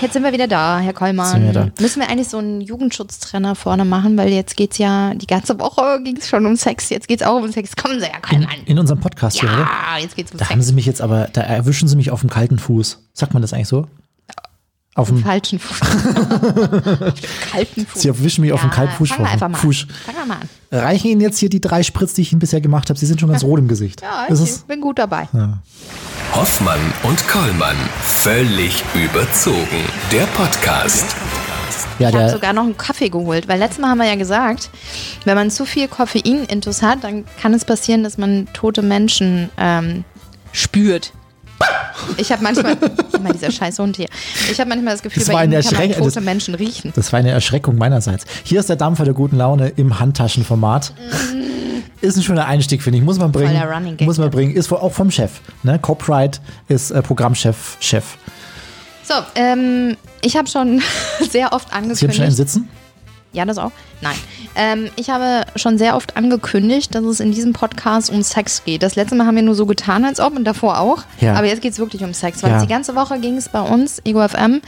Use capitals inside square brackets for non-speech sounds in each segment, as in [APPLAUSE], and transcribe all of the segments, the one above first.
Jetzt sind wir wieder da, Herr Kollmann. wir da. Müssen wir eigentlich so einen Jugendschutztrenner vorne machen, weil jetzt geht's ja, die ganze Woche ging es schon um Sex, jetzt geht's auch um Sex. Kommen Sie, Herr In, Kollmann. in unserem Podcast hier, oder? Ja, jetzt geht's um Da haben Sex. sie mich jetzt aber, da erwischen sie mich auf dem kalten Fuß. Sagt man das eigentlich so? Auf dem, Falschen Fuß. [LAUGHS] Kalten Fuß. sie erwischen mich auf dem Ja, kalten Fuß. Fangen wir einfach mal Fuß. an. Fangen wir mal an. Reichen Ihnen jetzt hier die drei Spritz, die ich Ihnen bisher gemacht habe? Sie sind schon ganz rot im Gesicht. Ja, ich es? bin gut dabei. Hoffmann und Kollmann. Völlig überzogen. Der Podcast. Ja, Ich habe sogar noch einen Kaffee geholt, weil letztes Mal haben wir ja gesagt, wenn man zu viel Koffein-Intus hat, dann kann es passieren, dass man tote Menschen ähm, spürt. Ich habe manchmal, immer dieser scheiß Hund hier, ich habe manchmal das Gefühl, Das bei ihnen kann man tote das- Menschen riechen. das war eine Erschreckung meinerseits. Hier ist der Dampfer der guten Laune im Handtaschenformat. Ist ein schöner Einstieg, finde ich. Muss man bringen. der Running Gag, Muss man bringen. Ist auch vom Chef. Ne? Copyright ist äh, Programmchef, Chef. So, ähm, ich habe schon [LAUGHS] sehr oft Sie haben angekündigt. schon einen Sitzen? Ja, das auch? Nein. Ähm, ich habe schon sehr oft angekündigt, dass es in diesem Podcast um Sex geht. Das letzte Mal haben wir nur so getan, als ob und davor auch. Ja. Aber jetzt geht es wirklich um Sex. Weil Ja. die ganze Woche ging es bei uns, Ego FM,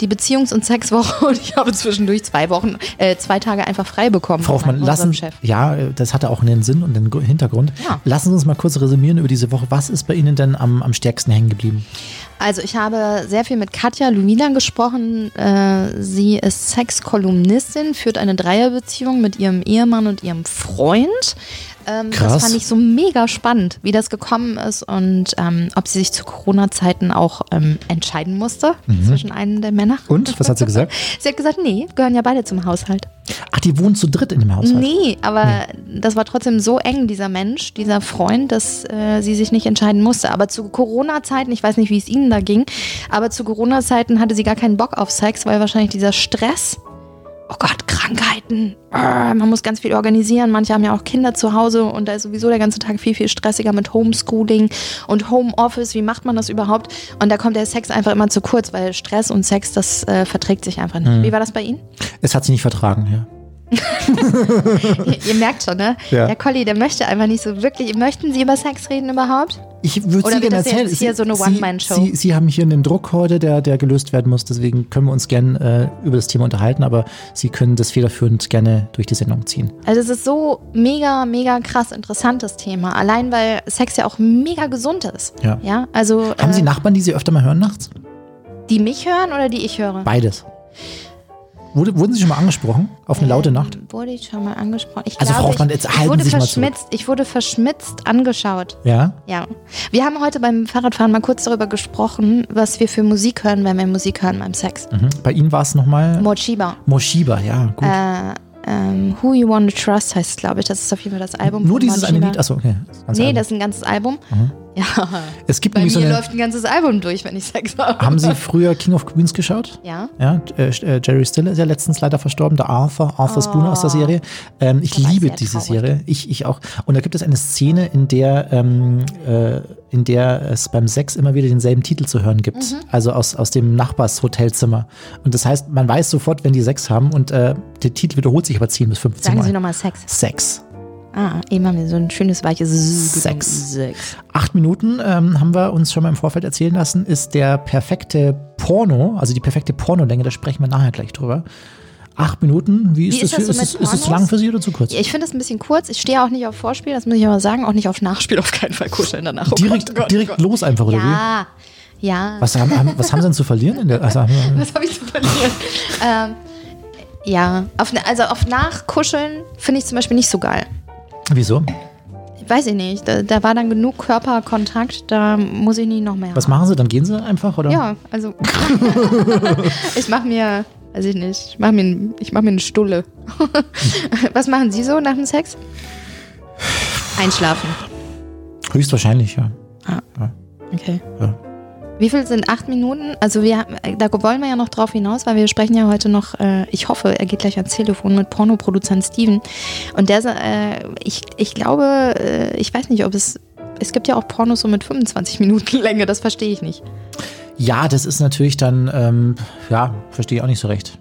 die Beziehungs- und Sexwoche [LAUGHS] und ich habe zwischendurch zwei Wochen, äh, zwei Tage einfach frei bekommen. Frau Hoffmann, lassen, Chef. ja, das hatte auch einen Sinn und einen Gru- Hintergrund. Ja. Lassen Sie uns mal kurz resümieren über diese Woche. Was ist bei Ihnen denn am, am stärksten hängen geblieben? Also ich habe sehr viel mit Katja Luina gesprochen. Äh, sie ist Sexkolumnistin, führt eine Dreierbeziehung mit ihrem Ehemann und ihrem Freund. Ähm, Krass. Das fand ich so mega spannend, wie das gekommen ist und ähm, ob sie sich zu Corona-Zeiten auch ähm, entscheiden musste zwischen einem der Männer. Mhm. Und? [LAUGHS] Was hat sie gesagt? Sie hat gesagt, nee, gehören ja beide zum Haushalt. Ach, die wohnen zu dritt in dem Haushalt. Nee, aber das war trotzdem so eng, dieser Mensch, dieser Freund, dass äh, sie sich nicht entscheiden musste. Aber zu Corona-Zeiten, ich weiß nicht, wie es Ihnen da ging, aber zu Corona-Zeiten hatte sie gar keinen Bock auf Sex, weil wahrscheinlich dieser Stress, oh Gott, Krankheiten, äh, man muss ganz viel organisieren. Manche haben ja auch Kinder zu Hause und da ist sowieso der ganze Tag viel, viel stressiger mit Homeschooling und Homeoffice. Wie macht man das überhaupt? Und da kommt der Sex einfach immer zu kurz, weil Stress und Sex, das äh, verträgt sich einfach nicht. Wie war das bei Ihnen? Es hat sie nicht vertragen, ja. [LAUGHS] ihr, ihr merkt schon, ne? Ja. Der Colli, der möchte einfach nicht so wirklich. Möchten Sie über Sex reden überhaupt? Ich würde Sie gerne erzählen. jetzt hier Sie- so eine Sie- One-Man-Show? Sie, Sie haben hier einen Druck heute, der, der gelöst werden muss. Deswegen können wir uns gerne äh, über das Thema unterhalten, aber Sie können das federführend gerne durch die Sendung ziehen. Also es ist so mega, mega krass interessantes Thema. Allein weil Sex ja auch mega gesund ist. Ja. Ja, also Haben Sie äh, Nachbarn, die Sie öfter mal hören nachts? die mich hören oder die ich höre? Beides. Wurde, wurden Sie schon mal angesprochen auf eine laute Nacht? Ähm, Wurde ich schon mal angesprochen? Ich Also, glaube, Frau Hoffmann, ich, jetzt ich halten wurde Sie verschmitzt. Ich wurde verschmitzt angeschaut. Ja? Ja. Wir haben heute beim Fahrradfahren mal kurz darüber gesprochen, was wir für Musik hören, wenn wir Musik hören beim Sex. Mhm. Bei Ihnen war es nochmal Mochiba. Moshiba, ja, gut. Äh, ähm, Who You Want to Trust heißt, glaube ich. Das ist auf jeden Fall das Album. Nur dieses eine Mochiba. Lied, achso, okay. Das Nee, Album. das ist ein ganzes Album. Ja, [LAUGHS] es gibt bei mir so eine. läuft ein ganzes Album durch, wenn ich Sex habe. Haben Sie früher King of Queens geschaut? Ja. Ja, äh, äh, Jerry Stiller ist ja letztens leider verstorben, der Arthur, Arthur Spooner aus der Serie. Ähm, ich Da war ich liebe diese traurig. Serie, ich, ich auch. Und da gibt es eine Szene, in der, ähm, äh, in der es beim Sex immer wieder denselben Titel zu hören gibt. Mhm. Also aus, aus dem Nachbarshotelzimmer. Und das heißt, man weiß sofort, wenn die Sex haben und äh, der Titel wiederholt sich aber 10 bis 15 Sagen Mal. Sie nochmal Sex. Sex. Ah, eben haben wir so ein schönes weiches Sex. Sex. Acht Minuten ähm, haben wir uns schon mal im Vorfeld erzählen lassen, ist der perfekte Porno, also die perfekte Pornolänge, da sprechen wir nachher gleich drüber. Acht Minuten, wie ist, Wie das, ist das für, so ist, ist das zu lang für Sie oder zu kurz? Ja, ich finde es ein bisschen kurz. Ich stehe auch nicht auf Vorspiel, das muss ich aber sagen. Auch nicht auf Nachspiel, auf keinen Fall kuscheln danach. Oh direkt Gott, oh Gott, direkt oh Gott. los einfach, oder wie? Ja, ja. Was haben, haben, was haben Sie denn zu verlieren? In der, also, [LAUGHS] Was habe ich zu verlieren? ähm, ja, auf, also auf Nachkuscheln finde ich zum Beispiel nicht so geil. Wieso? Weiß ich nicht. Da, da war dann genug Körperkontakt, da muss ich nicht noch mehr. Was machen Sie? Dann gehen Sie einfach, oder? Ja, also. [LAUGHS] ich mache mir, weiß ich nicht, ich mache mir, ich mach mir eine Stulle. [LAUGHS] Was machen Sie so nach dem Sex? Einschlafen. Höchstwahrscheinlich, ja. Okay. Ja. Wie viel sind acht Minuten? Also wir, haben- da wollen wir ja noch drauf hinaus, weil wir sprechen ja heute noch, äh, ich hoffe, er geht gleich ans Telefon mit Pornoproduzent Steven. Und der, äh, ich, ich glaube, äh, ich weiß nicht, ob es, es gibt ja auch Pornos so mit 25 Minuten Länge, das verstehe ich nicht. Ja, das ist natürlich dann, ähm, ja, verstehe ich auch nicht so recht.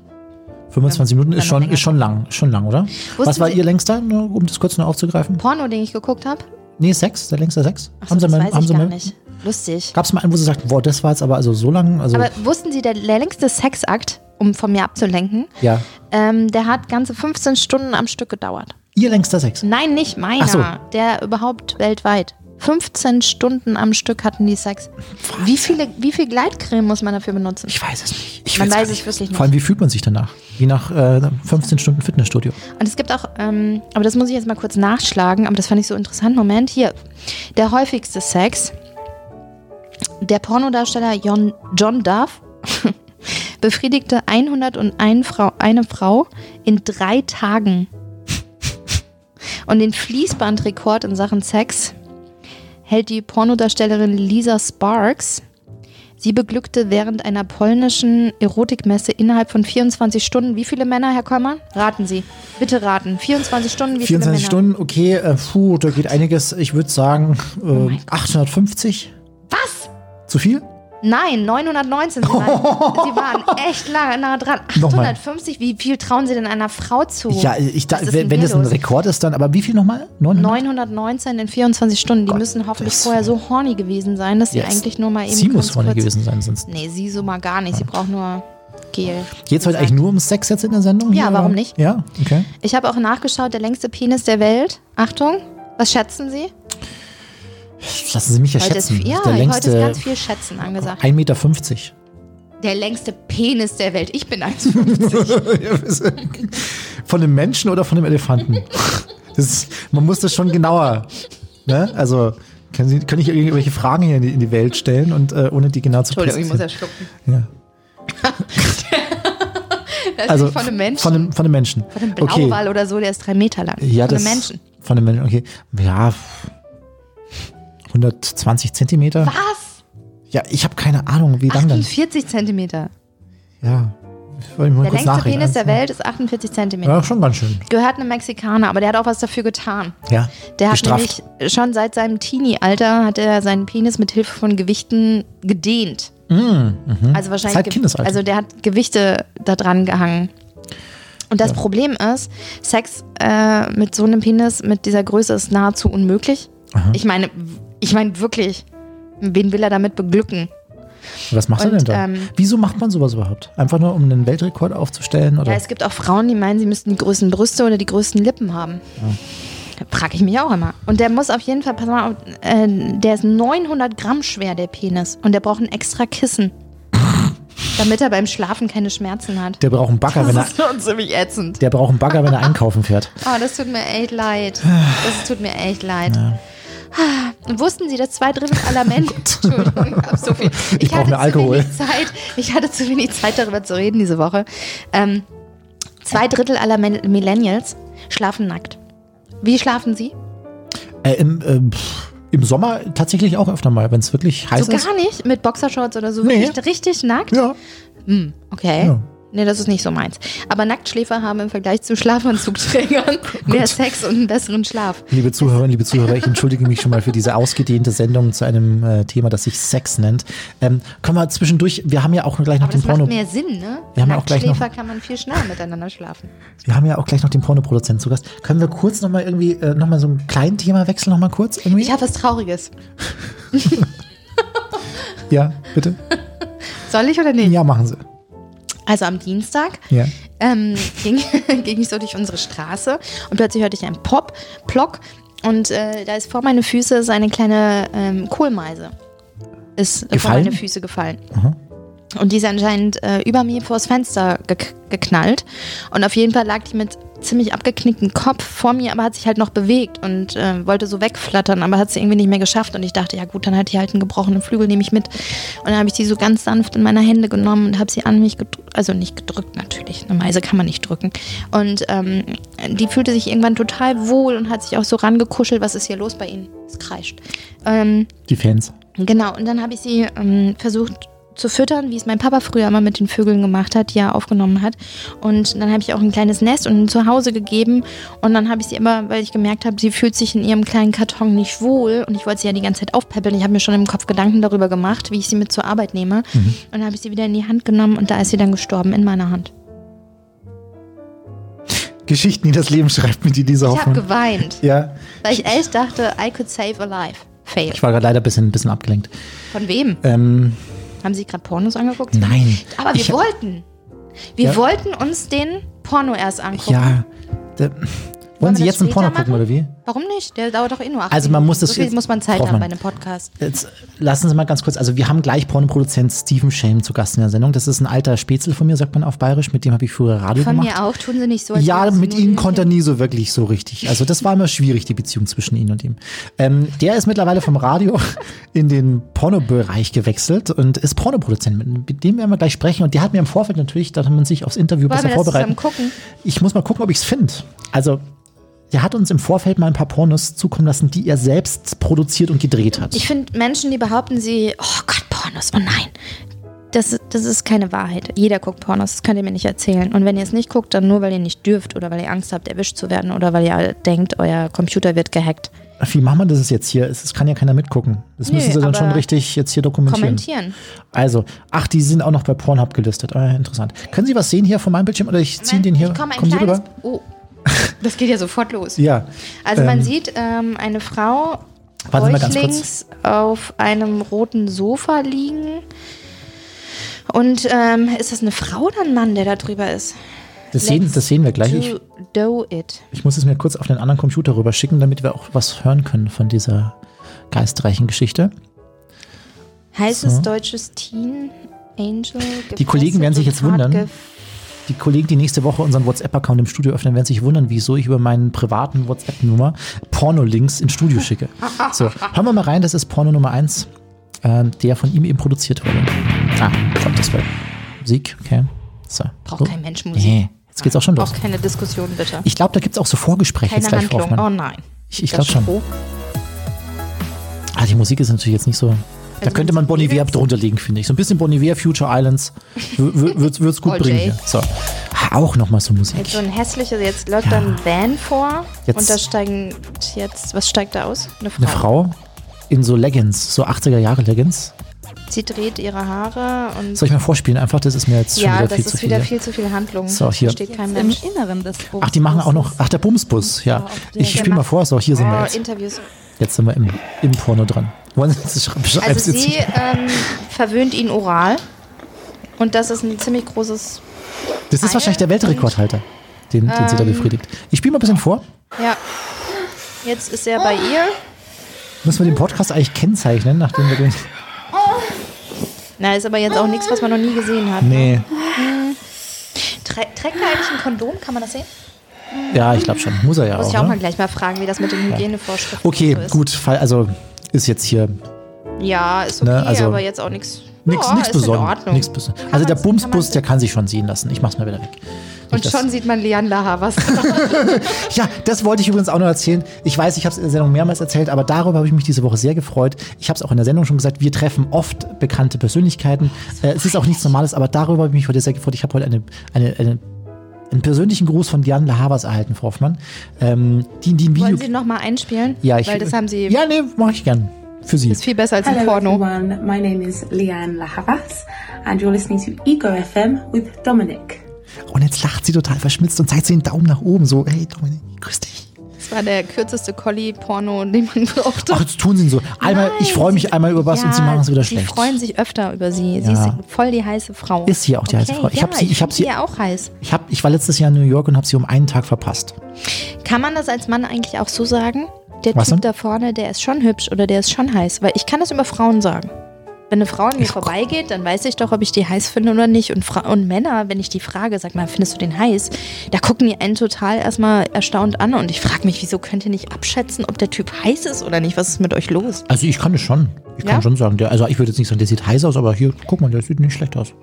25 Minuten ist schon, ist schon lang, schon lang, oder? Wussten Was war Sie- Ihr längster, um das kurz noch aufzugreifen? Porno, den ich geguckt habe? Nee, sechs, der längste sechs. Achso, das weiß ich gar nicht. Lustig. Gab es mal einen, wo sie sagt, boah, das war jetzt aber also so lang, also Aber wussten Sie, der, der längste Sexakt, um von mir abzulenken, ja, ähm, der hat ganze 15 Stunden am Stück gedauert. ihr längster Sex. Nein, nicht meiner. Ach so. Der überhaupt weltweit. 15 Stunden am Stück hatten die Sex. Wie, viele, wie viel Gleitcreme muss man dafür benutzen? Ich weiß es nicht. Ich Man weiß es wirklich nicht. Vor allem, wie fühlt man sich danach? Wie nach äh, 15 Stunden Fitnessstudio. Und es gibt auch, ähm, aber das muss ich jetzt mal kurz nachschlagen, aber das fand ich so interessant. Moment, hier. Der häufigste Sex. Der Pornodarsteller John, John Duff [LAUGHS] befriedigte 101 Frau, eine Frau in drei Tagen. [LAUGHS] Und den Fließbandrekord in Sachen Sex hält die Pornodarstellerin Lisa Sparks. Sie beglückte während einer polnischen Erotikmesse innerhalb von 24 Stunden. Wie viele Männer, Herr Kollmann? Raten Sie. Bitte raten. 24 Stunden, wie 24 viele Stunden, okay, äh, puh, da geht einiges. Ich würde sagen, äh, 850. Männer? Was? Zu viel? Nein, 919. Sie waren, Sie waren echt lange nah dran. Nochmal. 850, wie viel trauen Sie denn einer Frau zu? Ja, ich da, wenn, wenn das ein? Rekord ist, dann, aber wie viel nochmal? 900? 919 in 24 Stunden. Die müssen hoffentlich vorher so horny gewesen sein, dass sie Yes. eigentlich nur mal eben. Sie muss kurz- gewesen sein, sonst. Nee, sie so mal gar nicht. Sie braucht nur Gel. Geht es heute eigentlich nur um Sex jetzt in der Sendung? Ja, hier, warum oder? nicht? Ja, okay. Ich habe auch nachgeschaut, der längste Penis der Welt. Achtung, was schätzen Sie? Lassen Sie mich ja Heute ist, schätzen. ja, der heute ist längste ganz viel Schätzen angesagt. 1,50 Meter. Der längste Penis der Welt. Ich bin 1,50. [LAUGHS] von dem Menschen oder von dem Elefanten? Ist, man muss das schon genauer. Ne? Also, können Sie, kann ich irgendwelche Fragen hier in die, in die Welt stellen und äh, ohne die genau zu Entschuldigung, ich muss ja schlucken. Ja. [LAUGHS] Also ist von einem Menschen. Von dem, von dem Menschen. Von einem okay. Blauwal oder so, der ist drei Meter lang. Ja, von einem Menschen. Von dem Menschen, okay. Ja, 120 Zentimeter. Was? Ja, ich habe keine Ahnung, wie lang denn. 48 Zentimeter. Ja, Der längste. Penis der Welt ist 48 Zentimeter. Ja, schon ganz schön. Gehört einem Mexikaner, aber der hat auch was dafür getan. Ja, Der hat nämlich schon seit seinem Teenie-Alter hat er seinen Penis mit Hilfe von Gewichten gedehnt. Also wahrscheinlich. Mm, Seit Kindesalter. Also der hat Gewichte da dran gehangen. Und das Problem ist, Sex äh, mit so einem Penis mit dieser Größe ist nahezu unmöglich. Ich meine, ich meine wirklich, wen will er damit beglücken? Was macht er Und, denn da? ähm, Wieso macht man sowas überhaupt? Einfach nur, um einen Weltrekord aufzustellen? Oder? Ja, es gibt auch Frauen, die meinen, sie müssten die größten Brüste oder die größten Lippen haben. Da frage ich mich auch immer. Und der muss auf jeden Fall, pass mal auf, äh, der ist 900 Gramm schwer, der Penis. Und der braucht ein extra Kissen. [LAUGHS] damit er beim Schlafen keine Schmerzen hat. der braucht einen Bagger, wenn er, Das ist schon ziemlich ätzend. der braucht einen Bagger, wenn er einkaufen fährt. Oh, das tut mir echt leid. Das tut mir echt leid. Und wussten Sie, dass zwei Drittel aller Menschen. [LAUGHS] Entschuldigung, ich habe so viel. Ich brauch hatte mehr zu Alkohol. Wenig Zeit. Ich hatte zu wenig Zeit, darüber zu reden diese Woche. Ähm, zwei Drittel aller Millennials schlafen nackt. Wie schlafen Sie? Äh, im, pff, Im Sommer tatsächlich auch öfter mal, wenn es wirklich heiß So ist. gar nicht mit Boxershorts oder so. Nee. Wirklich richtig nackt? Ja. Okay. Ja. Nee, das ist nicht so meins. Aber Nacktschläfer haben im Vergleich zu Schlafanzugträgern [LAUGHS] mehr Sex und einen besseren Schlaf. Liebe Zuhörerinnen, liebe Zuhörer, ich entschuldige mich schon mal für diese ausgedehnte Sendung zu einem äh, Thema, das sich Sex nennt. Ähm, können wir zwischendurch, wir haben ja auch gleich noch Aber den das macht Porno. mehr Sinn, ne? Wir haben ja auch gleich noch- Nacktschläfer kann man viel schneller miteinander schlafen. Wir haben ja auch gleich noch den Pornoproduzenten zu Gast. Können wir kurz nochmal irgendwie, äh, nochmal so ein kleinen Thema wechseln, nochmal kurz irgendwie? Ich habe was Trauriges. [LAUGHS] ja, bitte? Soll ich oder nicht? Ja, machen Sie. Also am Dienstag Ja. ähm, [LAUGHS] ging, ging ich so durch unsere Straße und plötzlich hörte ich einen Pop, Plock und äh, da ist vor meine Füße so eine kleine ähm, Kohlmeise. Ist äh, vor Gefallen? meine Füße gefallen. Und die ist anscheinend äh, über mir vors Fenster ge geknallt. Und auf jeden Fall lag die mit ziemlich abgeknicktem Kopf vor mir, aber hat sich halt noch bewegt und äh, wollte so wegflattern, aber hat sie irgendwie nicht mehr geschafft. Und ich dachte, ja gut, dann hat die halt einen gebrochenen Flügel, nehme ich mit. Und dann habe ich die so ganz sanft in meine Hände genommen und habe sie an mich gedrückt, also nicht gedrückt natürlich, eine Meise kann man nicht drücken. Und ähm, die fühlte sich irgendwann total wohl und hat sich auch so rangekuschelt. Was ist hier los bei Ihnen? Es kreischt. Ähm, Die Fans. Genau, und dann habe ich sie ähm, versucht zu füttern, wie es mein Papa früher immer mit den Vögeln gemacht hat, die er aufgenommen hat. Und dann habe ich auch ein kleines Nest und ein Zuhause gegeben. Und dann habe ich sie immer, weil ich gemerkt habe, sie fühlt sich in ihrem kleinen Karton nicht wohl. Und ich wollte sie ja die ganze Zeit aufpäppeln. Ich habe mir schon im Kopf Gedanken darüber gemacht, wie ich sie mit zur Arbeit nehme. Und dann habe ich sie wieder in die Hand genommen und da ist sie dann gestorben in meiner Hand. Geschichten, die das Leben schreibt, mit die diese Ich habe Hoffnung. geweint, Ja, weil ich echt dachte, I could save a life. Fail. Ich war gerade leider ein bisschen, ein bisschen abgelenkt. Von wem? Ähm, Haben Sie gerade Pornos angeguckt? nein. Aber wir Ich- wollten. Wir Ja. wollten uns den Porno erst angucken. Ja. Da, wollen Sie wir jetzt einen Porno später gucken, machen? oder wie? Warum nicht? Der dauert doch eh nur acht Also man muss das So viel jetzt- muss man Zeit haben bei einem Podcast. Jetzt lassen Sie mal ganz kurz, also wir haben gleich Pornoproduzent Steven Shame zu Gast in der Sendung. Das ist ein alter Spätzle von mir, sagt man auf Bayerisch, mit dem habe ich früher Radio Von gemacht. mir auch. Tun Sie nicht so. Ja, mit Hühnchen. konnte er nie so wirklich so richtig. Also das war immer schwierig, die Beziehung zwischen ihnen und ihm. Ähm, der ist mittlerweile vom Radio [LAUGHS] in den Pornobereich gewechselt und ist Pornoproduzent. Mit dem werden wir gleich sprechen. Und der hat mir im Vorfeld natürlich, da hat man sich aufs Interview Wollen besser vorbereiten. gucken? Ich muss mal gucken, ob ich es finde. Also der hat uns im Vorfeld mal ein paar Pornos zukommen lassen, die er selbst produziert und gedreht hat. Ich finde Menschen, die behaupten, sie, oh Gott, Pornos, oh nein. Das, das ist keine Wahrheit. Jeder guckt Pornos, das könnt ihr mir nicht erzählen. Und wenn ihr es nicht guckt, dann nur, weil ihr nicht dürft oder weil ihr Angst habt, erwischt zu werden oder weil ihr denkt, euer Computer wird gehackt. Wie machen wir das jetzt hier? Es kann ja keiner mitgucken. Das Nö, müssen sie dann schon richtig jetzt hier dokumentieren. Kommentieren. Also, ach, die sind auch noch bei Pornhub gelistet. Ah, interessant. Können Sie was sehen hier von meinem Bildschirm oder ich ziehe den hier? Ich komme ein kleines. rüber? Oh, das geht ja sofort los. Ja. Also man Ähm, sieht ähm, eine Frau links auf einem roten Sofa liegen. Und ähm, ist das eine Frau oder ein Mann, der da drüber ist? Das sehen, das sehen wir gleich. Ich, ich muss es mir kurz auf den anderen Computer rüber schicken, damit wir auch was hören können von dieser geistreichen Geschichte. Heißes So. deutsches Teen Angel. Die Kollegen werden sich jetzt wundern. Die Kollegen, die nächste Woche unseren WhatsApp-Account im Studio öffnen, werden sich wundern, wieso ich über meinen privaten WhatsApp-Nummer Porno-Links ins Studio schicke. [LAUGHS] So, hören wir mal rein, das ist Porno Nummer 1, äh, der von ihm eben produziert wurde. Ah, kommt das war Musik, okay. So. Braucht so. kein Mensch Musik. Nee, jetzt geht's auch schon los. Auch keine Diskussion, bitte. Ich glaube, da gibt's auch so Vorgespräche jetzt Keine Handlung. Oh nein. Ich, ich glaube schon. Ah, die Musik ist natürlich jetzt nicht so. Da Also könnte wenn man Sie Bon Iver jetzt- drunter legen, finde ich. So ein bisschen Bon Iver, Future Islands. w- w- Wird's, wird's gut bringen hier. So. Auch nochmal so Musik. Jetzt so ein hässliches, jetzt läuft Ja. da ein Van vor Jetzt- und da steigen jetzt, was steigt da aus? Eine Frau. Eine Frau in so Leggings, so 80er Jahre Leggings. Sie dreht ihre Haare und Soll ich mal vorspielen? Einfach, das ist mir jetzt schon ja, wieder das viel ist zu viel. wieder viel zu viel Handlung. So, hier. Versteht kein Im Mensch. Inneren des Bums. Ach, die machen auch noch. Ach, der Bumsbus, ja. Ich spiele mal vor, so, hier sind wir Oh, jetzt. Interviews. Jetzt sind wir im, im Porno dran. Wollen Sie beschreiben? Also sie ähm, verwöhnt ihn oral und das ist ein ziemlich großes. Das ist wahrscheinlich der Weltrekordhalter, den, den sie da Ähm. befriedigt. Ich spiele mal ein bisschen vor. Ja. Jetzt ist er bei ihr. Müssen wir den Podcast eigentlich kennzeichnen, nachdem wir den. Na, ist aber jetzt auch nichts, was man noch nie gesehen hat. Nee. Trä trägt er eigentlich ein Kondom? Kann man das sehen? Ja, ich glaube schon. Muss er ja Muss auch. ich auch ne? mal gleich mal fragen, wie das mit den Hygienevorschriften Okay, so ist. gut. Fall- Also ist jetzt hier Ja, ist okay, Ne, also aber jetzt auch nichts. nichts ja, Besonderes. Ordnung. Nichts Beson- Kann Also der Bumsbus, der kann sich schon sehen lassen. Ich mach's mal wieder weg. Und schon sieht man Leander Havas. [LAUGHS] Ja, das wollte ich übrigens auch noch erzählen. Ich weiß, ich habe es in der Sendung mehrmals erzählt, aber darüber habe ich mich diese Woche sehr gefreut. Ich habe es auch in der Sendung schon gesagt, wir treffen oft bekannte Persönlichkeiten. Äh, es ist auch nichts Normales, aber darüber habe ich mich heute sehr gefreut. Ich habe heute eine, eine, eine, einen persönlichen Gruß von Diane Lahavas erhalten, Frau Hoffmann. Ähm, die, die ein Video... Wollen Sie nochmal einspielen? ja, ich, Weil das haben Sie. Ja, nee, mache ich gern. Für Sie. ist viel besser als ein Hello Porno. everyone, my name is Leanne Lahavas and you're listening to Ego FM with Dominic. Und jetzt lacht sie total verschmitzt und zeigt sie den Daumen nach oben. So, hey Dominik, grüß dich. Das war der kürzeste Collie-Porno, den man brauchte. Ach, jetzt tun sie ihn so. Einmal, Nein, ich freue mich sie- einmal über was und sie machen es wieder Sie schlecht. freuen sich öfter über sie. Sie Ja. ist voll die heiße Frau. Ist sie auch die heiße Okay, Frau. Ich ja, hab sie- ich hab sie- ja auch heiß. Ich, hab, ich war letztes Jahr in New York und habe sie um einen Tag verpasst. Kann man das als Mann eigentlich auch so sagen? Der Was Typ denn? da vorne, der ist schon hübsch oder der ist schon heiß. Weil ich kann das über Frauen sagen. Wenn eine Frau an mir vorbeigeht, dann weiß ich doch, ob ich die heiß finde oder nicht. Und, Fra und Männer, wenn ich die frage, sag mal, findest du den heiß? Da gucken die einen total erstmal erstaunt an. Und ich frage mich, wieso könnt ihr nicht abschätzen, ob der Typ heiß ist oder nicht? Was ist mit euch los? Also ich kann es schon. Ich kann Ja? schon sagen, der, also ich würde jetzt nicht sagen, der sieht heiß aus, aber hier, guck mal, der sieht nicht schlecht aus.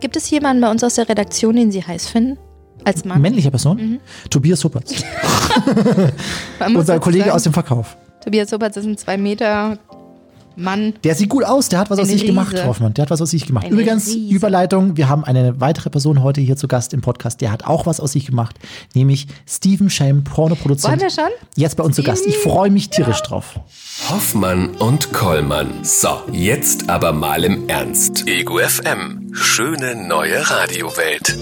Gibt es jemanden bei uns aus der Redaktion, den Sie heiß finden? Als Mann? Männliche Person? Mhm. Tobias Huppertz, [LAUGHS] unser Kollege sagen, aus dem Verkauf. Tobias Huppertz ist ein zwei Meter Mann. Der sieht gut aus, der hat was aus sich gemacht. Hoffmann. Der hat was aus sich gemacht. Eine Übrigens, Riese. Überleitung, wir haben eine weitere Person heute hier zu Gast im Podcast, der hat auch was aus sich gemacht, nämlich Steven Shame, Pornoproduzent. Wollen wir schon? Jetzt bei uns zu Gast. Ich freue mich tierisch drauf. Hoffmann und Kollmann. So, jetzt aber mal im Ernst. Ego FM. Schöne neue Radiowelt.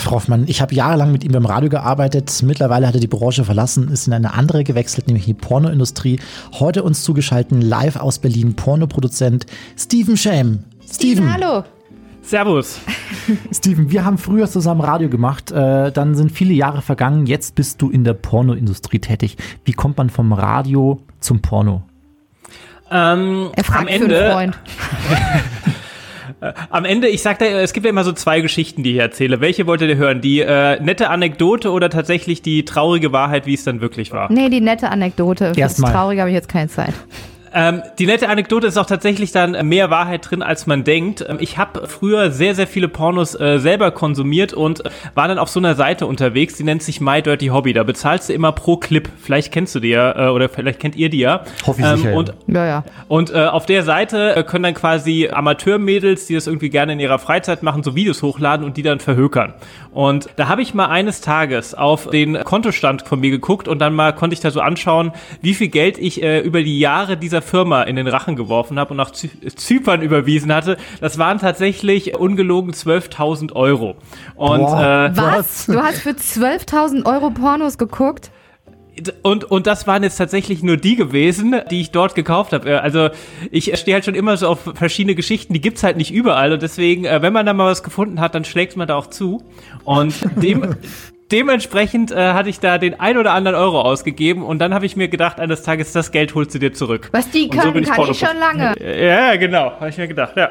Frau Hoffmann, ich habe jahrelang mit ihm beim Radio gearbeitet. Mittlerweile hat er die Branche verlassen, ist in eine andere gewechselt, nämlich in die Pornoindustrie. Heute uns zugeschaltet, live aus Berlin, Pornoproduzent Steven Shame. Steven, Hallo. Servus. [LAUGHS] Steven, wir haben früher zusammen Radio gemacht, äh, dann sind viele Jahre vergangen, jetzt bist du in der Pornoindustrie tätig. Wie kommt man vom Radio zum Porno? Ähm, Er fragt am für einen Ende, Freund. [LAUGHS] am Ende, ich sagte, es gibt ja immer so zwei Geschichten, die ich erzähle. Welche wolltet ihr hören? Die äh, nette Anekdote oder tatsächlich die traurige Wahrheit, wie es dann wirklich war? Nee, die nette Anekdote. Erstmal. Traurige habe ich jetzt keine Zeit. Ähm, die nette Anekdote ist auch tatsächlich dann mehr Wahrheit drin, als man denkt. Ähm, Ich habe früher sehr, sehr viele Pornos äh, selber konsumiert und äh, war dann auf so einer Seite unterwegs, die nennt sich My Dirty Hobby. Da bezahlst du immer pro Clip. Vielleicht kennst du die ja, äh, oder vielleicht kennt ihr die ja. Hoffe ich sicher, ja. Und Ja, ja. und äh, auf der Seite äh, können dann quasi Amateurmädels, die das irgendwie gerne in ihrer Freizeit machen, so Videos hochladen und die dann verhökern. Und da habe ich mal eines Tages auf den Kontostand von mir geguckt und dann mal konnte ich da so anschauen, wie viel Geld ich äh, über die Jahre dieser Firma in den Rachen geworfen habe und nach Zy Zypern überwiesen hatte. Das waren tatsächlich ungelogen 12.000 Euro. Und Boah. äh, Was? Du hast für 12.000 Euro Pornos geguckt? Und, und das waren jetzt tatsächlich nur die gewesen, die ich dort gekauft habe. Äh, Also ich stehe halt schon immer so auf verschiedene Geschichten, die gibt's halt nicht überall. Und deswegen, äh, wenn man da mal was gefunden hat, dann schlägt man da auch zu. Und dem, [LAUGHS] dementsprechend äh, hatte ich da den ein oder anderen Euro ausgegeben. Und dann habe ich mir gedacht, eines Tages, das Geld holst du dir zurück. Was die so können, bin kann ich schon lange. Ja, genau, habe ich mir gedacht, ja.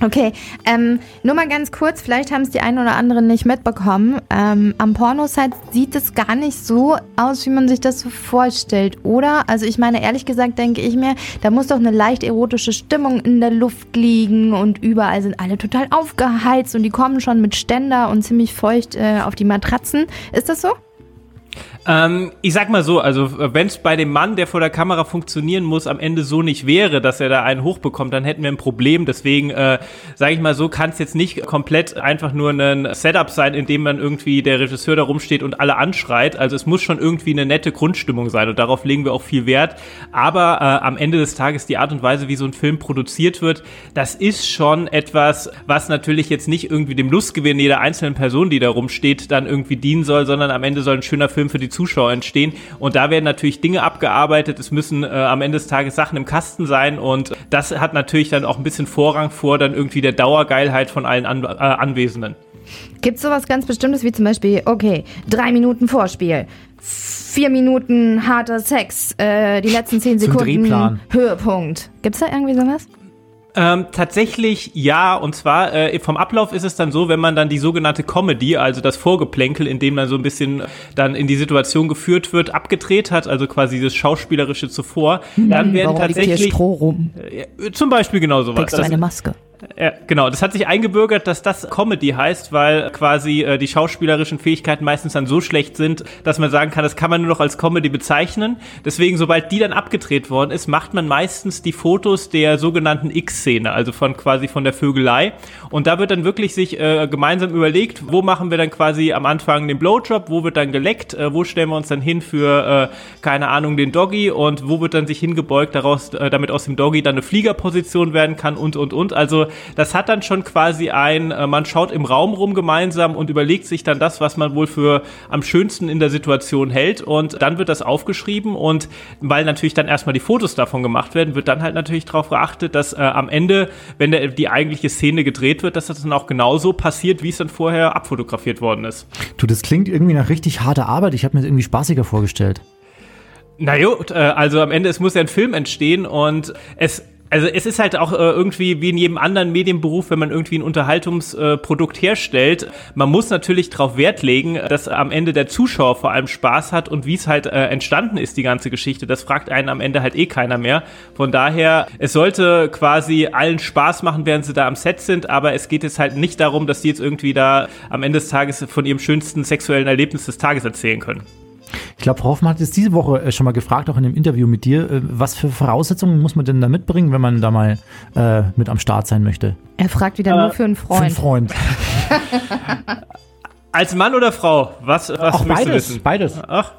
Okay, ähm, nur mal ganz kurz, vielleicht haben es die einen oder anderen nicht mitbekommen. Ähm, am Pornosite sieht es gar nicht so aus, wie man sich das so vorstellt, oder? Also ich meine, ehrlich gesagt denke ich mir, da muss doch eine leicht erotische Stimmung in der Luft liegen und überall sind alle total aufgeheizt und die kommen schon mit Ständer und ziemlich feucht äh, auf die Matratzen. Ist das so? Ähm, ich sag mal so, also wenn es bei dem Mann, der vor der Kamera funktionieren muss, am Ende so nicht wäre, dass er da einen hochbekommt, dann hätten wir ein Problem. Deswegen äh, sage ich mal so, kann es jetzt nicht komplett einfach nur ein Setup sein, in dem man irgendwie der Regisseur da rumsteht und alle anschreit. Also es muss schon irgendwie eine nette Grundstimmung sein und darauf legen wir auch viel Wert. Aber äh, am Ende des Tages die Art und Weise, wie so ein Film produziert wird, das ist schon etwas, was natürlich jetzt nicht irgendwie dem Lustgewinn jeder einzelnen Person, die da rumsteht, dann irgendwie dienen soll, sondern am Ende soll ein schöner Film für die Zuschauer entstehen. Und da werden natürlich Dinge abgearbeitet. Es müssen äh, am Ende des Tages Sachen im Kasten sein. Und das hat natürlich dann auch ein bisschen Vorrang vor dann irgendwie der Dauergeilheit von allen An äh, Anwesenden. Gibt es sowas ganz Bestimmtes wie zum Beispiel, okay, drei Minuten Vorspiel, vier Minuten harter Sex, äh, die letzten zehn Sekunden. Höhepunkt. Gibt's da irgendwie sowas? Ähm, tatsächlich ja, und zwar äh, vom Ablauf ist es dann so, wenn man dann die sogenannte Comedy, also das Vorgeplänkel, in dem man so ein bisschen dann in die Situation geführt wird, abgedreht hat, also quasi dieses Schauspielerische zuvor, dann werden Warum liegt hier tatsächlich Stroh rum? äh, zum Beispiel genau sowas. Trägst du eine Maske? Ja, genau, das hat sich eingebürgert, dass das Comedy heißt, weil quasi äh, die schauspielerischen Fähigkeiten meistens dann so schlecht sind, dass man sagen kann, das kann man nur noch als Comedy bezeichnen. Deswegen, sobald die dann abgedreht worden ist, macht man meistens die Fotos der sogenannten X-Szene, also von quasi von der Vögelei. Und da wird dann wirklich sich äh, gemeinsam überlegt, wo machen wir dann quasi am Anfang den Blowjob, wo wird dann geleckt, äh, wo stellen wir uns dann hin für, äh, keine Ahnung, den Doggy und wo wird dann sich hingebeugt, daraus, äh, damit aus dem Doggy dann eine Fliegerposition werden kann und, und, und. Also das hat dann schon quasi ein, äh, man schaut im Raum rum gemeinsam und überlegt sich dann das, was man wohl für am schönsten in der Situation hält und dann wird das aufgeschrieben und weil natürlich dann erstmal die Fotos davon gemacht werden, wird dann halt natürlich darauf geachtet, dass äh, am Ende, wenn der, die eigentliche Szene gedreht wird, dass das dann auch genauso passiert, wie es dann vorher abfotografiert worden ist. Du, das klingt irgendwie nach richtig harter Arbeit. Ich habe mir das irgendwie spaßiger vorgestellt. Na gut, äh, also am Ende, es muss ja ein Film entstehen und es also es ist halt auch äh, irgendwie wie in jedem anderen Medienberuf, wenn man irgendwie ein Unterhaltungsprodukt herstellt, man muss natürlich darauf Wert legen, dass am Ende der Zuschauer vor allem Spaß hat und wie es halt äh, entstanden ist, die ganze Geschichte. Das fragt einen am Ende halt eh keiner mehr. Von daher, es sollte quasi allen Spaß machen, während sie da am Set sind, aber es geht jetzt halt nicht darum, dass die jetzt irgendwie da am Ende des Tages von ihrem schönsten sexuellen Erlebnis des Tages erzählen können. Ich glaube, Frau Hoffmann hat es diese Woche äh, schon mal gefragt, auch in dem Interview mit dir. Äh, Was für Voraussetzungen muss man denn da mitbringen, wenn man da mal äh, mit am Start sein möchte? Er fragt wieder nur für einen Für einen Freund. Freund. [LAUGHS] Als Mann oder Frau? Was, was Auch willst du beides. wissen? Beides. Ach.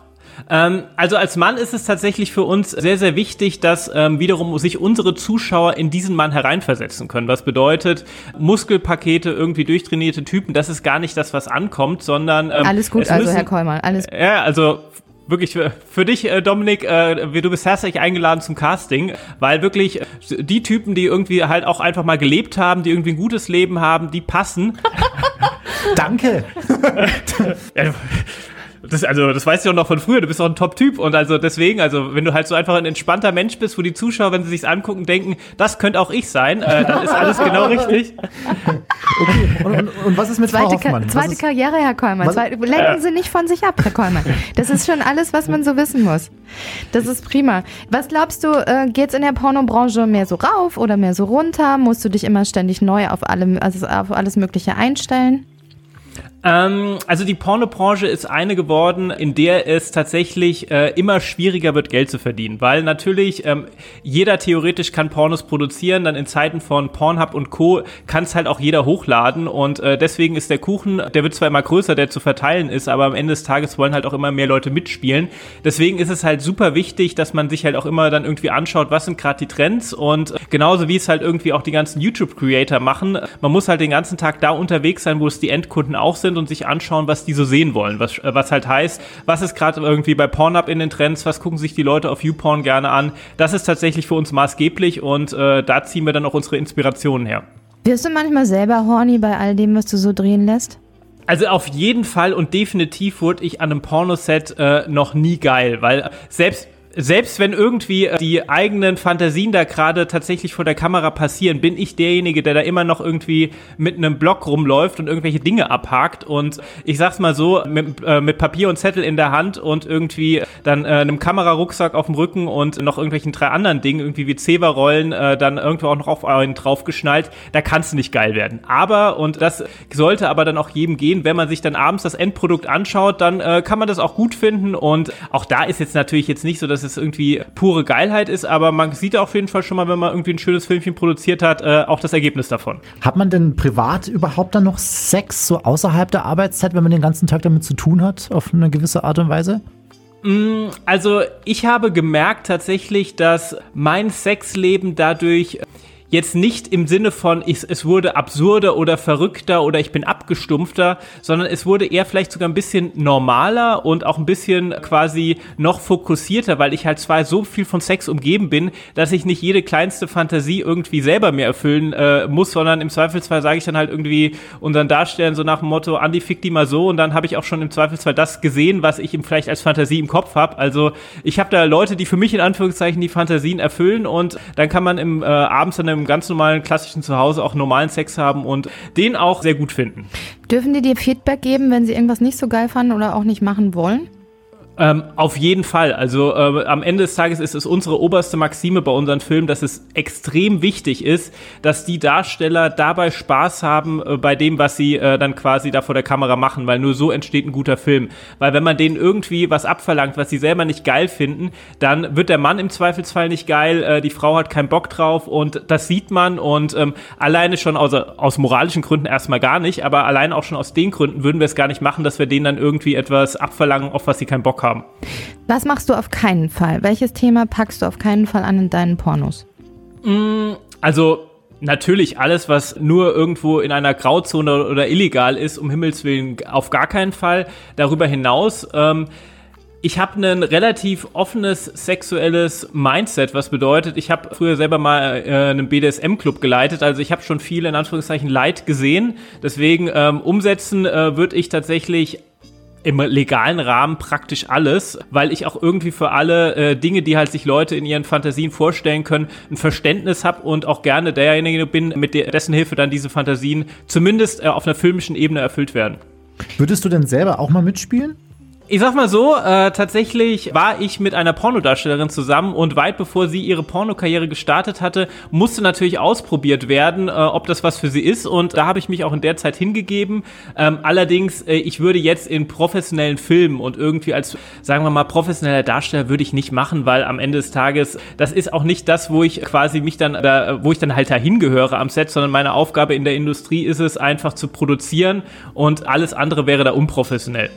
Ähm, also als Mann ist es tatsächlich für uns sehr, sehr wichtig, dass ähm, wiederum sich unsere Zuschauer in diesen Mann hereinversetzen können. Was bedeutet, Muskelpakete, irgendwie durchtrainierte Typen, das ist gar nicht das, was ankommt, sondern ähm, Alles gut, es also müssen- Herr Kollmann, alles Ja, also wirklich für, für dich, äh, Dominik, äh, du bist herzlich eingeladen zum Casting, weil wirklich äh, die Typen, die irgendwie halt auch einfach mal gelebt haben, die irgendwie ein gutes Leben haben, die passen. [LAUGHS] Danke. [LAUGHS] [LAUGHS] Das, also, das weißt du auch noch von früher, du bist auch ein Top-Typ und also deswegen, also wenn du halt so einfach ein entspannter Mensch bist, wo die Zuschauer, wenn sie sich's angucken, denken, das könnte auch ich sein, äh, dann ist alles genau richtig. Okay. Und, und, und was ist mit Frau Zweite, Ka Hoffmann? Was zweite ist, Karriere, Herr Kollmann. Zweite, lenken Sie nicht von sich ab, Herr Kollmann. Das ist schon alles, was man so wissen muss. Das ist prima. Was glaubst du, äh, geht's in der Pornobranche mehr so rauf oder mehr so runter? Musst du dich immer ständig neu auf, allem, also auf alles Mögliche einstellen? Ähm, also die Pornobranche ist eine geworden, in der es tatsächlich äh, immer schwieriger wird, Geld zu verdienen, weil natürlich ähm, jeder theoretisch kann Pornos produzieren, dann in Zeiten von Pornhub und Co. kann es halt auch jeder hochladen und äh, deswegen ist der Kuchen, der wird zwar immer größer, der zu verteilen ist, aber am Ende des Tages wollen halt auch immer mehr Leute mitspielen. Deswegen ist es halt super wichtig, dass man sich halt auch immer dann irgendwie anschaut, was sind gerade die Trends und genauso wie es halt irgendwie auch die ganzen YouTube-Creator machen, man muss halt den ganzen Tag da unterwegs sein, wo es die Endkunden auch sind und sich anschauen, was die so sehen wollen. Was, äh, was halt heißt, was ist gerade irgendwie bei Pornhub in den Trends, was gucken sich die Leute auf YouPorn gerne an. Das ist tatsächlich für uns maßgeblich und äh, da ziehen wir dann auch unsere Inspirationen her. Wirst du manchmal selber horny bei all dem, was du so drehen lässt? Also auf jeden Fall und definitiv wurde ich an einem Pornoset äh, noch nie geil, weil selbst selbst wenn irgendwie äh, die eigenen Fantasien da gerade tatsächlich vor der Kamera passieren, bin ich derjenige, der da immer noch irgendwie mit einem Block rumläuft und irgendwelche Dinge abhakt. Und ich sag's mal so, mit, äh, mit Papier und Zettel in der Hand und irgendwie dann äh, einem Kamerarucksack auf dem Rücken und noch irgendwelchen drei anderen Dingen, irgendwie wie Zewa-Rollen, äh, dann irgendwo auch noch auf einen draufgeschnallt, da kannst du nicht geil werden. Aber, und das sollte aber dann auch jedem gehen, wenn man sich dann abends das Endprodukt anschaut, dann äh, kann man das auch gut finden. Und auch da ist jetzt natürlich jetzt nicht so, dass es irgendwie pure Geilheit ist, aber man sieht auf jeden Fall schon mal, wenn man irgendwie ein schönes Filmchen produziert hat, äh, auch das Ergebnis davon. hat man denn privat überhaupt dann noch Sex so außerhalb der Arbeitszeit, wenn man den ganzen Tag damit zu tun hat, auf eine gewisse Art und Weise? Also ich habe gemerkt tatsächlich, dass mein Sexleben dadurch jetzt nicht im Sinne von, ich, es wurde absurder oder verrückter oder ich bin abgestumpfter, sondern es wurde eher vielleicht sogar ein bisschen normaler und auch ein bisschen quasi noch fokussierter, weil ich halt zwar so viel von Sex umgeben bin, dass ich nicht jede kleinste Fantasie irgendwie selber mehr erfüllen äh, muss, sondern im Zweifelsfall sage ich dann halt irgendwie unseren Darstellern so nach dem Motto, Andi, fick die mal so und dann habe ich auch schon im Zweifelsfall das gesehen, was ich ihm vielleicht als Fantasie im Kopf habe. Also ich habe da Leute, die für mich in Anführungszeichen die Fantasien erfüllen und dann kann man im äh, abends in einem ganz normalen klassischen Zuhause auch normalen Sex haben und den auch sehr gut finden. Dürfen die dir Feedback geben, wenn sie irgendwas nicht so geil fanden oder auch nicht machen wollen? Ähm, auf jeden Fall. Also äh, am Ende des Tages ist es unsere oberste Maxime bei unseren Filmen, dass es extrem wichtig ist, dass die Darsteller dabei Spaß haben äh, bei dem, was sie äh, dann quasi da vor der Kamera machen, weil nur so entsteht ein guter Film. Weil wenn man denen irgendwie was abverlangt, was sie selber nicht geil finden, dann wird der Mann im Zweifelsfall nicht geil, äh, die Frau hat keinen Bock drauf und das sieht man und ähm, alleine schon aus, aus moralischen Gründen erstmal gar nicht, aber allein auch schon aus den Gründen würden wir es gar nicht machen, dass wir denen dann irgendwie etwas abverlangen, auf was sie keinen Bock haben. Was machst du auf keinen Fall? Welches Thema packst du auf keinen Fall an in deinen Pornos? Also natürlich alles, was nur irgendwo in einer Grauzone oder illegal ist, um Himmels Willen auf gar keinen Fall. Darüber hinaus, ähm, ich habe ein relativ offenes sexuelles Mindset, was bedeutet, ich habe früher selber mal äh, einen BDSM-Club geleitet, also ich habe schon viel in Anführungszeichen Leid gesehen. Deswegen ähm, umsetzen äh, würde ich tatsächlich im legalen Rahmen praktisch alles, weil ich auch irgendwie für alle äh, Dinge, die halt sich Leute in ihren Fantasien vorstellen können, ein Verständnis habe und auch gerne derjenige bin, mit der, dessen Hilfe dann diese Fantasien zumindest äh, auf einer filmischen Ebene erfüllt werden. Würdest du denn selber auch mal mitspielen? Ich sag mal so, äh, tatsächlich war ich mit einer Pornodarstellerin zusammen und weit bevor sie ihre Pornokarriere gestartet hatte, musste natürlich ausprobiert werden, äh, ob das was für sie ist und da habe ich mich auch in der Zeit hingegeben. Ähm, allerdings, äh, ich würde jetzt in professionellen Filmen und irgendwie als, sagen wir mal, professioneller Darsteller würde ich nicht machen, weil am Ende des Tages, das ist auch nicht das, wo ich quasi mich dann, da, wo ich dann halt dahin gehöre am Set, sondern meine Aufgabe in der Industrie ist es einfach zu produzieren und alles andere wäre da unprofessionell.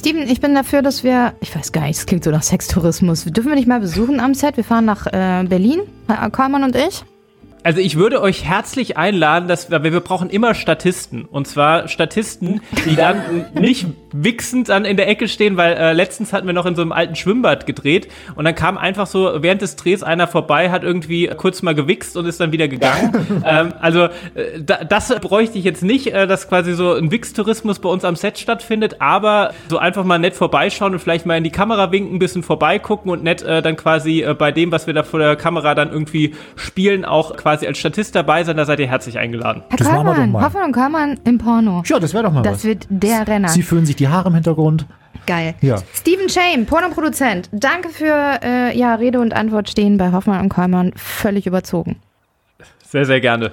Steven, ich bin dafür, dass wir, ich weiß gar nicht, es klingt so nach Sextourismus. Dürfen wir dich mal besuchen am Set? Wir fahren nach äh, Berlin, Herr Karmann und ich. Also ich würde euch herzlich einladen, dass wir, wir brauchen immer Statisten. Und zwar Statisten, die dann [LAUGHS] nicht wichsend dann in der Ecke stehen, weil äh, letztens hatten wir noch in so einem alten Schwimmbad gedreht und dann kam einfach so während des Drehs einer vorbei, hat irgendwie kurz mal gewichst und ist dann wieder gegangen. [LAUGHS] ähm, also äh, da, das bräuchte ich jetzt nicht, äh, dass quasi so ein Wichstourismus bei uns am Set stattfindet, aber so einfach mal nett vorbeischauen und vielleicht mal in die Kamera winken, ein bisschen vorbeigucken und nett äh, dann quasi äh, bei dem, was wir da vor der Kamera dann irgendwie spielen, auch quasi als Statist dabei sein, da seid ihr herzlich eingeladen. Herr Das machen wir doch Karmann, mal. Hoffmann und Karmann im Porno. Ja, das wäre doch mal Das was. wird der Renner. Sie fühlen sich die Haare im Hintergrund. Geil. Ja. Steven Shane, Pornoproduzent. Danke für äh, ja, Rede und Antwort stehen bei Hoffmann und Karmann. Völlig überzogen. Sehr, sehr gerne.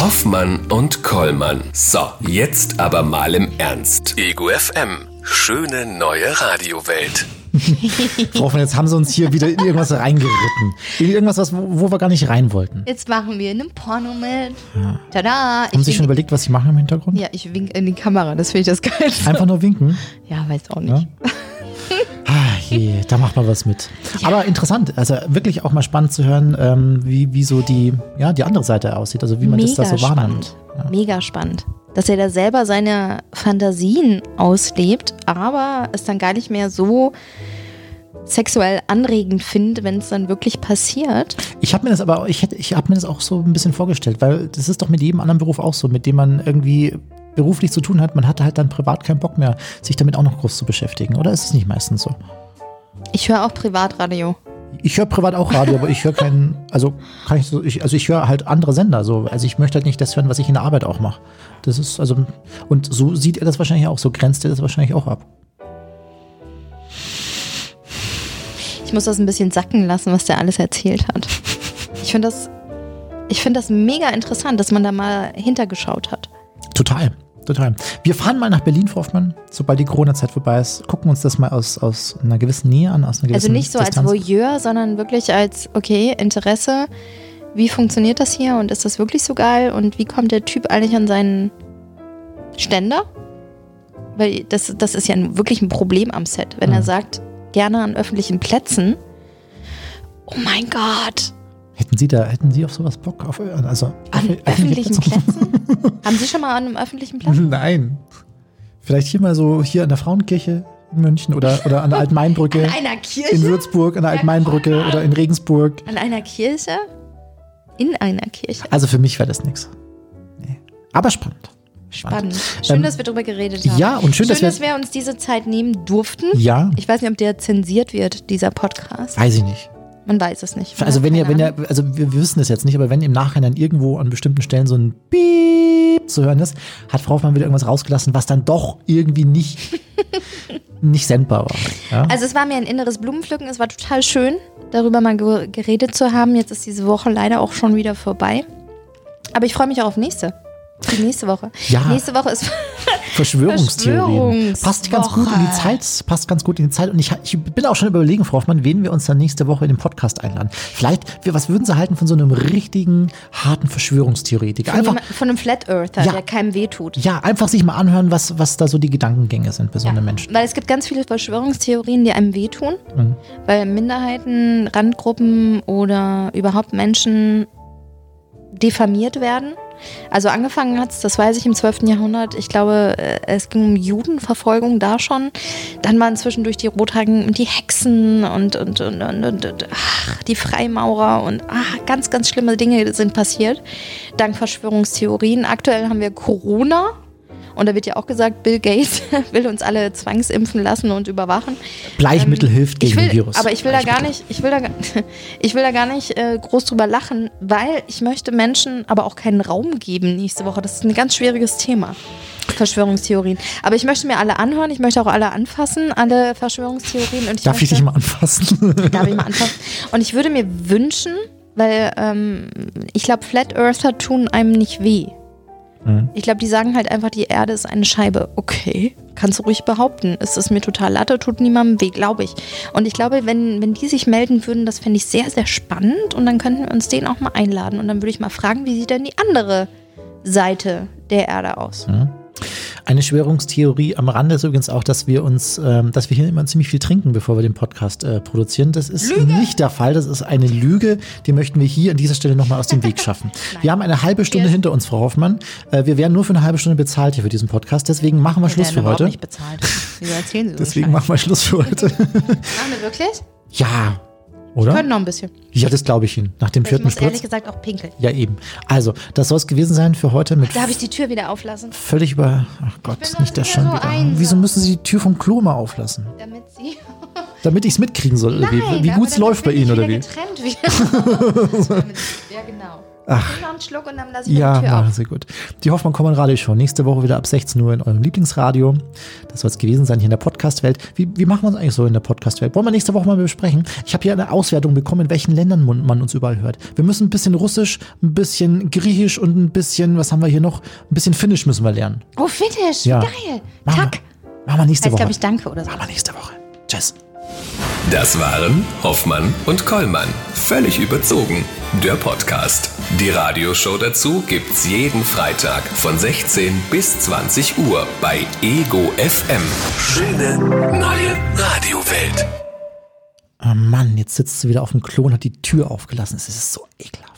Hoffmann und Kollmann. So, jetzt aber mal im Ernst. Ego FM. Schöne neue Radiowelt. [LAUGHS] Frau Hoffmann, jetzt haben sie uns hier wieder in irgendwas reingeritten. In irgendwas, was, wo, wir gar nicht rein wollten. Jetzt machen wir einen Porno mit. Tada! Haben Sie schon überlegt, was Sie machen im Hintergrund? ja, ich wink in die Kamera, das finde ich das Geilste. Einfach nur winken? Ja, weiß auch nicht. Ah, je, da macht man was mit. Aber interessant, also wirklich auch mal spannend zu hören, ähm, wie, wie so die, ja, die andere Seite aussieht, also wie man das da so wahrnimmt. spannend. Mega spannend. Dass er da selber seine Fantasien auslebt, aber es dann gar nicht mehr so sexuell anregend findet, wenn es dann wirklich passiert. Ich habe mir das aber, ich hätte, ich habe mir das auch so ein bisschen vorgestellt, weil das ist doch mit jedem anderen Beruf auch so, mit dem man irgendwie beruflich zu tun hat. Man hatte halt dann privat keinen Bock mehr, sich damit auch noch groß zu beschäftigen. Oder ist es nicht meistens so? Ich höre auch Privatradio. Ich höre privat auch Radio, aber ich höre keinen, also kann ich so, ich, also ich höre halt andere Sender so. Also ich möchte halt nicht das hören, was ich in der Arbeit auch mache. Das ist also, und so sieht er das wahrscheinlich auch, so grenzt er das wahrscheinlich auch ab. Ich muss das ein bisschen sacken lassen, was der alles erzählt hat. Ich finde das, ich finde das mega interessant, dass man da mal hintergeschaut hat. Total, total. Wir fahren mal nach Berlin, Frau Hoffmann, sobald die Corona-Zeit vorbei ist. Gucken uns das mal aus, aus einer gewissen Nähe an, aus einer gewissen Also nicht so als Distanz. Voyeur, sondern wirklich als, okay, Interesse. Wie funktioniert das hier und ist das wirklich so geil? Und wie kommt der Typ eigentlich an seinen Ständer? Weil das, das ist ja wirklich ein Problem am Set. Wenn er Mhm. sagt, gerne an öffentlichen Plätzen. Oh mein Gott. Hätten Sie da, hätten Sie auf sowas Bock? Auf, also, An öff- öffentlichen Plätze? Plätzen? [LAUGHS] Haben Sie schon mal an einem öffentlichen Platz? Nein. Vielleicht hier mal so, hier an der Frauenkirche in München oder, oder an der [LAUGHS] Altmainbrücke An einer in Kirche? Würzburg, an der Altmainbrücke oder in Regensburg. An einer Kirche? In einer Kirche. Also für mich wäre das nichts. Nee. Aber spannend. Spannend. Schön, Ähm, dass wir darüber geredet haben. Ja, und schön, dass wir- dass wir uns diese Zeit nehmen durften. Ja, Ich weiß nicht, ob der zensiert wird, dieser Podcast. weiß ich nicht. Man weiß es nicht. Man Also wenn ihr, wenn ihr, also wir, wissen das jetzt nicht, aber wenn im Nachhinein irgendwo an bestimmten Stellen so ein Piep zu hören ist, hat Frau Hoffmann wieder irgendwas rausgelassen, was dann doch irgendwie nicht, [LAUGHS] nicht sendbar war. Ja? Also es war mir ein inneres Blumenpflücken. Es war total schön, darüber mal ge geredet zu haben. Jetzt ist diese Woche leider auch schon wieder vorbei. Aber ich freue mich auch auf nächste. Die nächste Woche. Ja. Nächste Woche ist [LAUGHS] Verschwörungstheorien. Passt ganz gut in die. Zeit, passt ganz gut in die Zeit. Und ich, ich bin auch schon überlegen, Frau Hoffmann, wen wir uns dann nächste Woche in den Podcast einladen. Vielleicht, was würden Sie halten von so einem richtigen, harten Verschwörungstheoretiker? von, Einfach, jemand, von einem Flat Earther, Ja. der keinem wehtut. ja, einfach sich mal anhören, was, was da so die Gedankengänge sind bei so einem Menschen. Weil es gibt ganz viele Verschwörungstheorien, die einem wehtun, Mhm. weil Minderheiten, Randgruppen oder überhaupt Menschen diffamiert werden. Also angefangen hat es, das weiß ich, im 12. Jahrhundert. Ich glaube, äh, es ging um Judenverfolgung da schon. Dann waren zwischendurch die Rothagen und die Hexen und, und, und, und, und, ach, die Freimaurer und ach, ganz, ganz schlimme Dinge sind passiert. Dank Verschwörungstheorien. Aktuell haben wir Corona. Und da wird ja auch gesagt, Bill Gates [LAUGHS] will uns alle zwangsimpfen lassen und überwachen. Bleichmittel hilft gegen Ähm, ich will, den Virus. Aber ich will da gar nicht, ich will da, [LAUGHS] ich will da gar nicht äh, groß drüber lachen, weil ich möchte Menschen aber auch keinen Raum geben nächste Woche. Das ist ein ganz schwieriges Thema. Verschwörungstheorien. Aber ich möchte mir alle anhören, ich möchte auch alle anfassen, alle Verschwörungstheorien. Und ich Darf ich möchte, dich mal anfassen? [LAUGHS] Darf ich mal anfassen? Und ich würde mir wünschen, weil ähm, ich glaube, Flat Earther tun einem nicht weh. Mhm. Ich glaube, die sagen halt einfach, die Erde ist eine Scheibe. Okay, kannst du ruhig behaupten. Es ist mir total latte, tut niemandem weh, glaube ich. Und ich glaube, wenn, wenn die sich melden würden, das fände ich sehr, sehr spannend. Und dann könnten wir uns den auch mal einladen. Und dann würde ich mal fragen, wie sieht denn die andere Seite der Erde aus? Eine Schwörungstheorie am Rande ist übrigens auch, dass wir uns, ähm, dass wir hier immer ziemlich viel trinken, bevor wir den Podcast äh, produzieren. Das ist nicht der Fall. Das ist eine Lüge. Die möchten wir hier an dieser Stelle nochmal aus dem Weg [LAUGHS] schaffen. wir haben eine halbe Stunde Cheers. hinter uns, Frau Hoffmann. Äh, wir werden nur für eine halbe Stunde bezahlt hier für diesen Podcast. Deswegen machen wir Schluss werden für heute. nicht bezahlt. Wieso erzählen Sie so [LAUGHS] Deswegen machen wir Schluss für heute. Machen wir wirklich? ja, Oder? können noch ein bisschen. Ja, das glaube ich Ihnen. Nach dem Ich vierten muss ehrlich Spritz. gesagt auch pinkeln. Ja, eben. Also, das soll es gewesen sein für heute mit Darf ich die Tür wieder auflassen? völlig über. Ach Gott, nicht der sonst schon so wieder. einsam. Wieso müssen Sie die Tür vom Klo mal auflassen? Damit sie. [LAUGHS] Damit ich es mitkriegen soll, wie, Nein, wie aber gut es läuft bei ich Ihnen, oder wie? Getrennt wieder. [LAUGHS] Ja, genau. Ach. Noch einen Schluck und dann lasse ich Ja, die Tür machen auf. Sie gut. Die Hoffmann Kommen Radio Show. Nächste Woche wieder ab 16 Uhr in eurem Lieblingsradio. Das soll es gewesen sein hier in der Podcast-Welt. Wie, wie machen wir es eigentlich so in der Podcast-Welt? Wollen wir nächste Woche mal besprechen? Ich habe hier eine Auswertung bekommen, in welchen Ländern man uns überall hört. Wir müssen ein bisschen Russisch, ein bisschen Griechisch und ein bisschen, was haben wir hier noch? Ein bisschen Finnisch müssen wir lernen. Oh, Finish. Ja. Geil. Machen Tack. wir, machen wir nächste Heißt, Woche. glaube ich, danke oder so. Machen wir nächste Woche. Tschüss. Das waren Hoffmann und Kollmann. Völlig überzogen. Der Podcast. Die Radioshow dazu gibt's jeden Freitag von 16 bis 20 Uhr bei Ego FM. Schöne neue Radiowelt. Oh Mann, jetzt sitzt sie wieder auf dem Klo und hat die Tür aufgelassen. Es ist so ekelhaft.